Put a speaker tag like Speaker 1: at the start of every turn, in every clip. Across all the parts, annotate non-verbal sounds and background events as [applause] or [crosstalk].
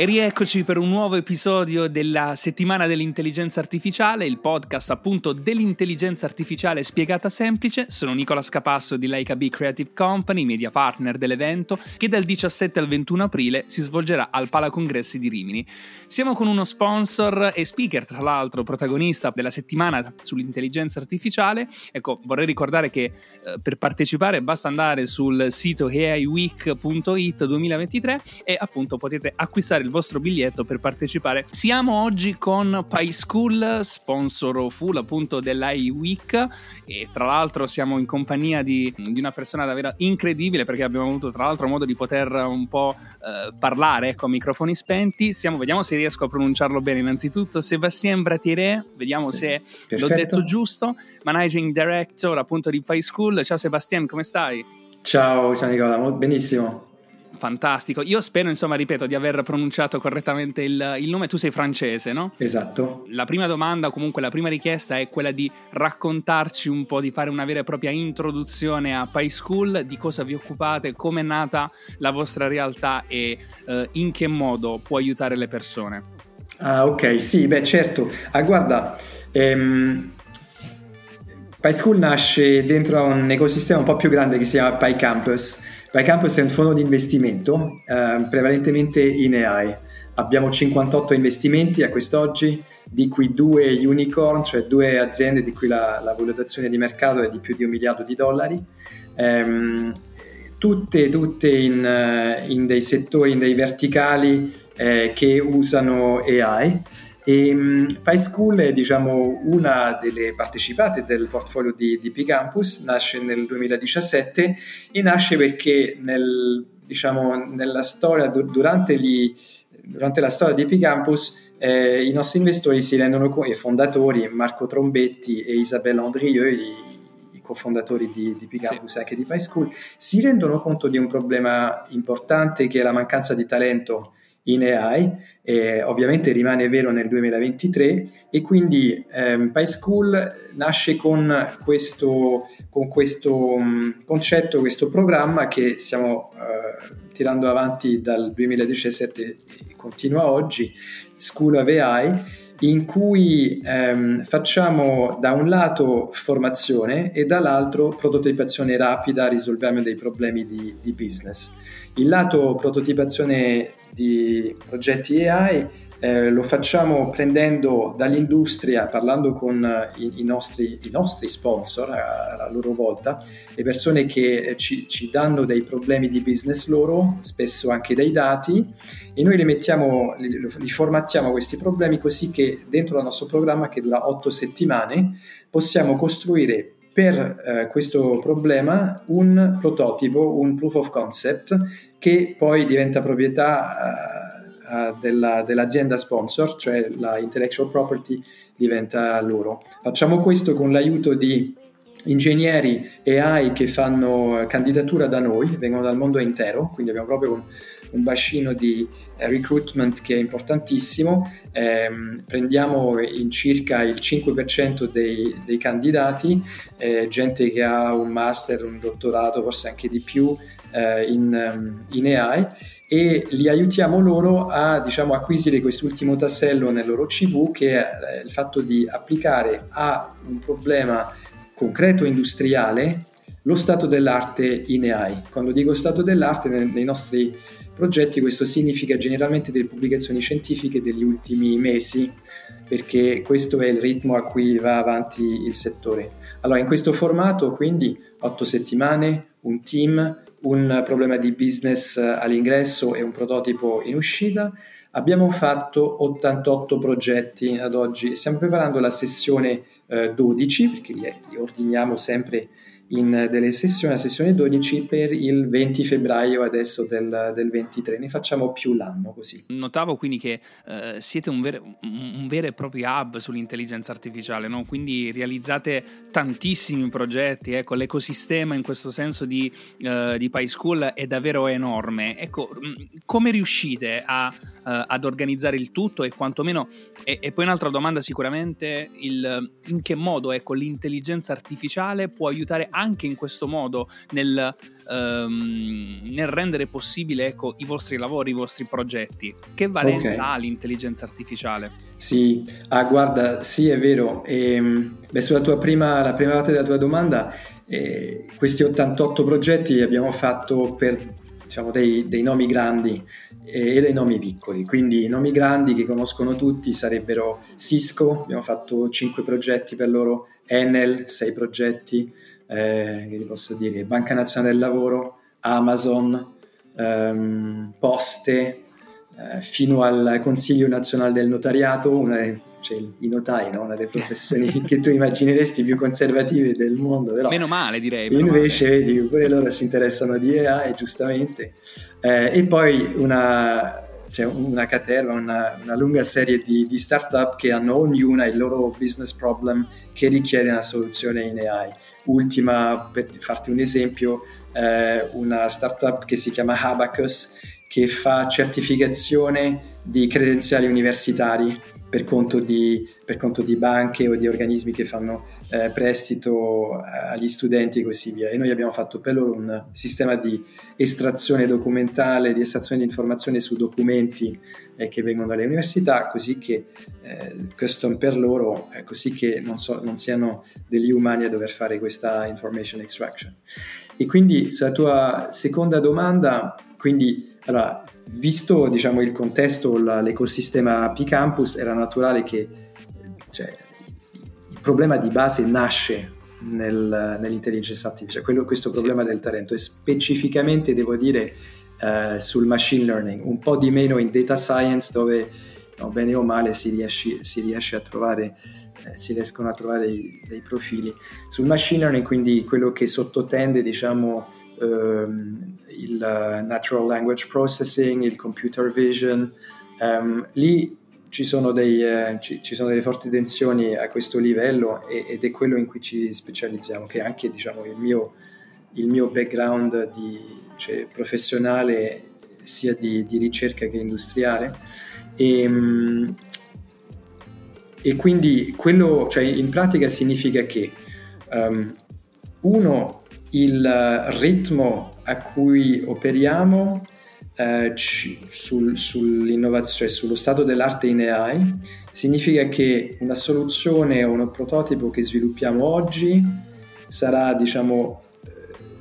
Speaker 1: E rieccoci per un nuovo episodio della settimana dell'intelligenza artificiale, il podcast appunto dell'intelligenza artificiale spiegata semplice. Sono Nicola Scapasso di Leica B Creative Company, media partner dell'evento, che dal 17 al 21 aprile si svolgerà al Pala Congressi di Rimini. Siamo con uno sponsor e speaker, tra l'altro protagonista della settimana sull'intelligenza artificiale. Ecco, vorrei ricordare che eh, per partecipare basta andare sul sito aiweek.it 2023 e appunto potete acquistare il vostro biglietto per partecipare. Siamo oggi con PySchool, sponsor full appunto dell'AI Week e tra l'altro siamo in compagnia di, di, una persona davvero incredibile perché abbiamo avuto tra l'altro modo di poter un po' eh, parlare ecco, a microfoni spenti. Siamo, vediamo se riesco a pronunciarlo bene innanzitutto. Sebastien Bratiere, vediamo se Perfetto. l'ho detto giusto, Managing Director appunto di PySchool. Ciao Sebastien, come stai?
Speaker 2: Ciao, ciao Nicola, benissimo.
Speaker 1: Fantastico. Io spero, insomma, ripeto, di aver pronunciato correttamente il, il, nome. Tu sei francese, no?
Speaker 2: Esatto.
Speaker 1: La prima domanda, comunque, la prima richiesta è quella di raccontarci un po', di fare una vera e propria introduzione a PySchool, di cosa vi occupate, come è nata la vostra realtà e eh, in che modo può aiutare le persone.
Speaker 2: Ah, ok, sì, beh, certo. Ah, guarda, ehm, PySchool nasce dentro a un ecosistema un po' più grande che si chiama PyCampus PyCampus è un fondo di investimento eh, prevalentemente in AI. Abbiamo 58 investimenti a quest'oggi, di cui due unicorn, cioè due aziende di cui la, la valutazione di mercato è di più di un miliardo di dollari. Ehm, tutte, tutte in, eh, in, dei settori, in dei verticali eh, che usano AI. E um, PySchool è diciamo, una delle partecipate del portfolio di, di P-Campus, nasce nel 2017 e nasce perché nel, diciamo, nella storia, durante, gli, durante, la storia di P-Campus eh, i nostri investori si rendono conto, i fondatori Marco Trombetti e Isabelle Andrieux, i, i cofondatori di, di P-Campus sì. e anche di PySchool, si rendono conto di un problema importante che è la mancanza di talento in AI, eh, ovviamente rimane vero nel 2023 e quindi ehm, PySchool nasce con questo, con questo um, concetto, questo programma che stiamo uh, tirando avanti dal 2017 e continua oggi, School of AI, in cui ehm, facciamo da un lato formazione e dall'altro prototipazione rapida, risolviamo dei problemi di, di business. Il lato prototipazione di progetti AI eh, lo facciamo prendendo dall'industria, parlando con eh, i, i, nostri, i nostri, sponsor a, a, loro volta, le persone che ci, ci, danno dei problemi di business loro, spesso anche dei dati, e noi li, mettiamo, li, li formattiamo questi problemi così che dentro il nostro programma che dura otto settimane possiamo costruire per eh, questo problema un prototipo, un proof of concept che poi diventa proprietà uh, della, dell'azienda sponsor, cioè la intellectual property diventa loro. Facciamo questo con l'aiuto di ingegneri AI che fanno candidatura da noi, vengono dal mondo intero, quindi abbiamo proprio un, un bacino di eh, recruitment che è importantissimo, eh, prendiamo in circa il 5% dei, dei candidati, eh, gente che ha un master, un dottorato, forse anche di più eh, in, ehm, in AI e li aiutiamo loro a diciamo, acquisire quest'ultimo tassello nel loro CV che è il fatto di applicare a un problema concreto industriale lo stato dell'arte in AI. Quando dico stato dell'arte nei nostri progetti questo significa generalmente delle pubblicazioni scientifiche degli ultimi mesi perché questo è il ritmo a cui va avanti il settore. Allora in questo formato quindi otto settimane, un team, un problema di business all'ingresso e un prototipo in uscita. Abbiamo fatto 88 progetti ad oggi, stiamo preparando la sessione eh, 12 perché li, li ordiniamo sempre in delle sessioni, la sessione 12 per il 20 febbraio adesso del, del 23, ne facciamo più l'anno così.
Speaker 1: Notavo quindi che eh, siete un vero, un vero, e proprio hub sull'intelligenza artificiale, no? quindi realizzate tantissimi progetti, ecco, l'ecosistema in questo senso di, eh, di PySchool è davvero enorme. Ecco, come riuscite a, uh, ad organizzare il tutto e quantomeno, e, e poi un'altra domanda sicuramente, il, in che modo ecco, l'intelligenza artificiale può aiutare anche in questo modo nel, um, nel rendere possibile ecco, i vostri lavori, i vostri progetti. Che valenza okay. ha l'intelligenza artificiale?
Speaker 2: Sì, ah, guarda, sì è vero. E, ehm, beh, sulla tua prima, la prima parte della tua domanda, eh, questi 88 progetti li abbiamo fatto per diciamo, dei, dei, nomi grandi e dei nomi piccoli. Quindi i nomi grandi che conoscono tutti sarebbero Cisco, abbiamo fatto 5 progetti per loro, Enel, 6 progetti, eh, che vi posso dire, Banca Nazionale del Lavoro, Amazon, ehm, Poste, eh, fino al Consiglio Nazionale del Notariato, una, cioè, i notai, no? una delle professioni [laughs] che tu immagineresti più conservative del mondo. Però
Speaker 1: meno male direi.
Speaker 2: Meno invece male. vedi, pure loro si interessano di AI, giustamente. Eh, e poi una, cioè una caterva, una, una, lunga serie di, di startup che hanno ognuna il loro business problem che richiede una soluzione in AI ultima, per farti un esempio, eh, una startup che si chiama Abacus che fa certificazione di credenziali universitari per conto di, per conto di banche o di organismi che fanno eh, prestito agli studenti e così via. E noi abbiamo fatto per loro un sistema di estrazione documentale, di estrazione di informazioni su documenti eh, che vengono dalle università, così che eh, custom per loro, eh, così che non, so, non siano degli umani a dover fare questa information extraction. E quindi sulla tua seconda domanda, quindi allora, visto diciamo, il contesto, la, l'ecosistema P-Campus, era naturale che cioè, il problema di base nasce nel, nell'intelligenza artificiale, quello, questo problema sì. del talento e specificamente devo dire uh, sul machine learning, un po' di meno in data science dove no, bene o male si riesce, si riesce a trovare eh, si riescono a trovare dei profili. Sul machine learning, quindi quello che sottotende diciamo, ehm, il natural language processing, il computer vision, ehm, lì ci sono, dei, eh, ci, ci sono, delle forti tensioni a questo livello e, ed è quello in cui ci specializziamo, che è anche diciamo, il, mio, il mio background di, cioè, professionale sia di, di, ricerca che industriale. E, ehm, e quindi quello, cioè in pratica significa che um, uno, il ritmo a cui operiamo eh, sul, sull'innovazione, sullo stato dell'arte in AI, significa che una soluzione o un prototipo che sviluppiamo oggi sarà, diciamo, eh,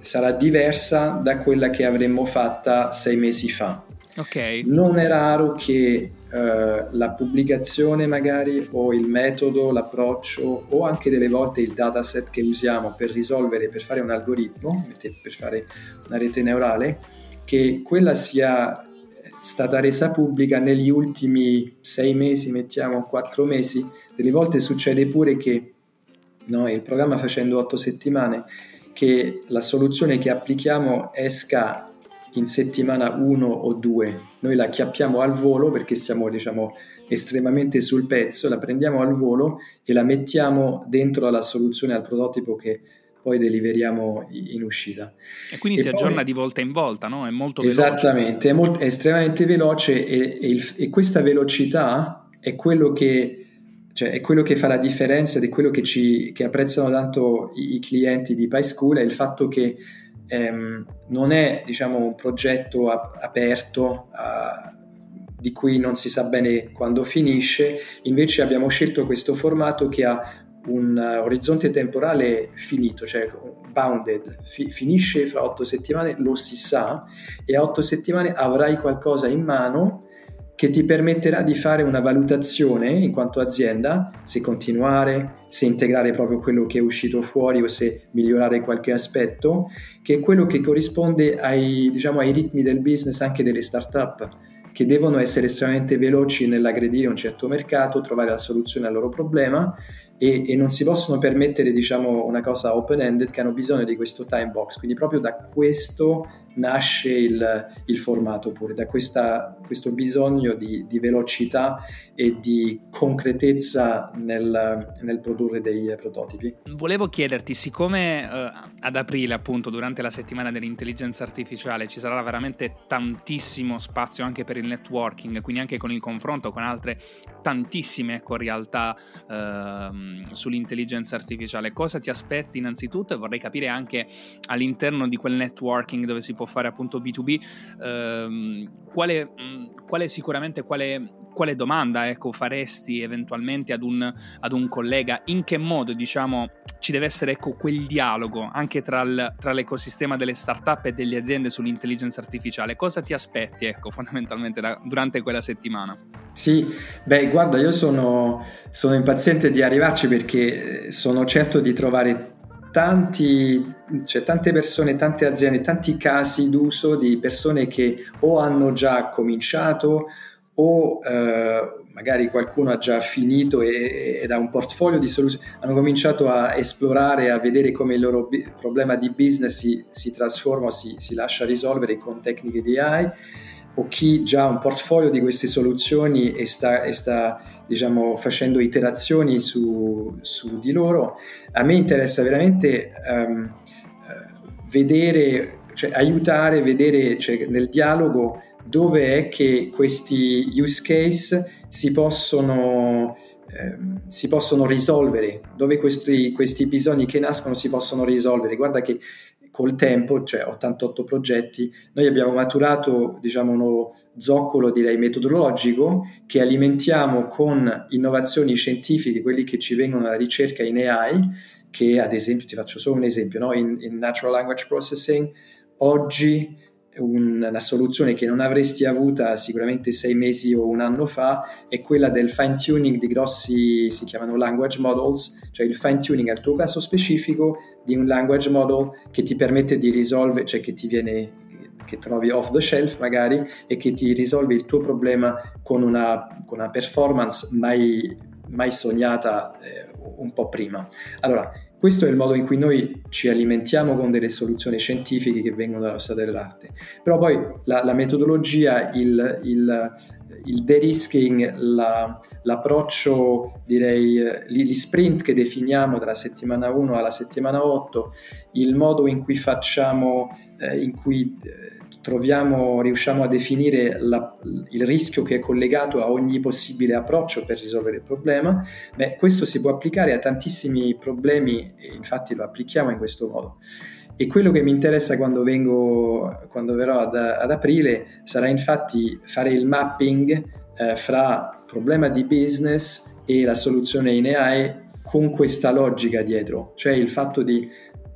Speaker 2: sarà diversa da quella che avremmo fatta sei mesi fa.
Speaker 1: Okay.
Speaker 2: Non è raro che eh, la pubblicazione magari o il metodo, l'approccio o anche delle volte il dataset che usiamo per risolvere, per fare un algoritmo, per fare una rete neurale, che quella sia stata resa pubblica negli ultimi sei mesi, mettiamo quattro mesi, delle volte succede pure che no, il programma facendo otto settimane, che la soluzione che applichiamo esca in settimana 1 o 2. Noi la chiappiamo al volo perché stiamo diciamo, estremamente sul pezzo, la prendiamo al volo e la mettiamo dentro alla soluzione, al prototipo che poi deliveriamo in uscita.
Speaker 1: E quindi e si poi, aggiorna di volta in volta, no? È molto
Speaker 2: veloce. Esattamente, è, molto, è estremamente veloce e, e, il, e, questa velocità è quello che, cioè, è quello che fa la differenza ed è quello che, ci, che apprezzano tanto i, i clienti di PySchool, è il fatto che ehm, non è diciamo, un progetto ap- aperto a, di cui non si sa bene quando finisce, invece abbiamo scelto questo formato che ha un orizzonte temporale finito, cioè bounded, fi- finisce fra otto settimane, lo si sa, e a otto settimane avrai qualcosa in mano che ti permetterà di fare una valutazione in quanto azienda, se continuare, se integrare proprio quello che è uscito fuori o se migliorare qualche aspetto, che è quello che corrisponde ai, diciamo, ai ritmi del business anche delle start-up, che devono essere estremamente veloci nell'aggredire un certo mercato, trovare la soluzione al loro problema e, e non si possono permettere diciamo, una cosa open-ended che hanno bisogno di questo time box. Quindi proprio da questo nasce il, il formato pure, da questa, questo bisogno di, di, velocità e di concretezza nel, nel, produrre dei prototipi.
Speaker 1: Volevo chiederti, siccome eh, ad aprile appunto durante la settimana dell'intelligenza artificiale ci sarà veramente tantissimo spazio anche per il networking, quindi anche con il confronto con altre tantissime ecco, realtà eh, sull'intelligenza artificiale, cosa ti aspetti innanzitutto e vorrei capire anche all'interno di quel networking dove si può può fare appunto B2B, ehm, quale, mh, quale, sicuramente quale, quale domanda ecco, faresti eventualmente ad un, ad un, collega? In che modo diciamo ci deve essere ecco, quel dialogo anche tra, il, tra l'ecosistema delle start-up e delle aziende sull'intelligenza artificiale? Cosa ti aspetti ecco, fondamentalmente da, durante quella settimana?
Speaker 2: Sì, beh, guarda, io sono, sono impaziente di arrivarci perché sono certo di trovare tanti, cioè, tante persone, tante aziende, tanti casi d'uso di persone che o hanno già cominciato o eh, magari qualcuno ha già finito ed ha un portfolio di soluzioni, hanno cominciato a esplorare, a vedere come il loro bi- problema di business si, si trasforma, si, si lascia risolvere con tecniche di AI o chi già ha un portfolio di queste soluzioni e sta, e sta diciamo, facendo iterazioni su, su, di loro, a me interessa veramente um, vedere, cioè aiutare, vedere cioè, nel dialogo dove è che questi use case si possono, ehm, si possono risolvere, dove questi, questi bisogni che nascono si possono risolvere. Guarda che col tempo, cioè 88 progetti, noi abbiamo maturato diciamo, uno zoccolo direi metodologico che alimentiamo con innovazioni scientifiche, quelli che ci vengono dalla ricerca in AI, che ad esempio, ti faccio solo un esempio, no? in, in Natural Language Processing, oggi una soluzione che non avresti avuta sicuramente sei mesi o un anno fa è quella del fine tuning di grossi, si chiamano language models, cioè il fine tuning al tuo caso specifico di un language model che ti permette di risolvere, cioè che ti viene che trovi off the shelf magari e che ti risolve il tuo problema con una, con una performance mai, mai sognata eh, un po' prima. Allora, questo è il modo in cui noi ci alimentiamo con delle soluzioni scientifiche che vengono dalla storia dell'arte. Però poi la, la metodologia, il, il, il de-risking, la, l'approccio, direi, gli sprint che definiamo dalla settimana 1 alla settimana 8, il modo in cui facciamo, eh, in cui eh, troviamo, riusciamo a definire la, il rischio che è collegato a ogni possibile approccio per risolvere il problema, beh, questo si può applicare a tantissimi problemi infatti lo applichiamo in questo modo. E quello che mi interessa quando, vengo, quando verrò ad, ad aprile sarà infatti fare il mapping eh, fra problema di business e la soluzione in AI con questa logica dietro, cioè il fatto di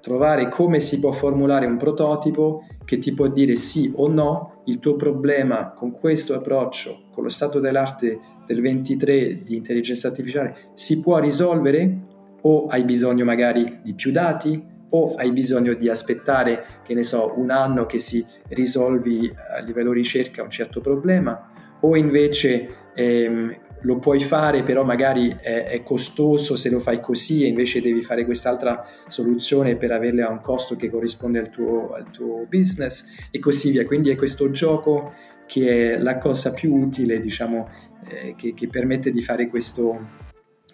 Speaker 2: trovare come si può formulare un prototipo che ti può dire sì o no, il tuo problema con questo approccio, con lo stato dell'arte del 23 di intelligenza artificiale, si può risolvere? O hai bisogno magari di più dati? O hai bisogno di aspettare, che ne so, un anno che si risolvi a livello ricerca un certo problema? O invece ehm, lo puoi fare, però magari è, è, costoso se lo fai così e invece devi fare quest'altra soluzione per averle a un costo che corrisponde al tuo, al tuo business e così via. Quindi è questo gioco che è la cosa più utile, diciamo, eh, che, che, permette di fare questo,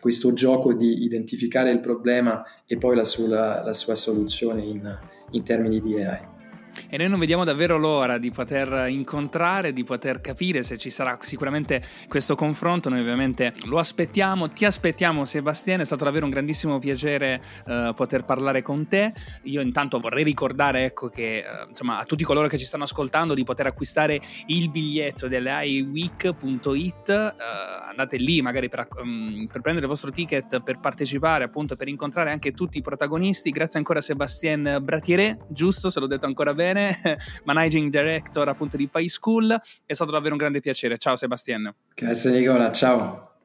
Speaker 2: questo, gioco di identificare il problema e poi la sua, la sua soluzione in, in termini di AI
Speaker 1: e noi non vediamo davvero l'ora di poter incontrare, di poter capire se ci sarà sicuramente questo confronto. Noi ovviamente lo aspettiamo, ti aspettiamo Sebastiano, è stato davvero un grandissimo piacere uh, poter parlare con te. Io intanto vorrei ricordare ecco, che uh, insomma, a tutti coloro che ci stanno ascoltando di poter acquistare il biglietto dell'aiweek.it, uh, andate lì magari per, um, per, prendere il vostro ticket, per partecipare appunto, per incontrare anche tutti i protagonisti. Grazie ancora Sebastien Bratiere, giusto se l'ho detto ancora bene bene, [laughs] Managing Director appunto di Pay School. È stato davvero un grande piacere. Ciao Sebastiano.
Speaker 2: Grazie Nicola, ciao.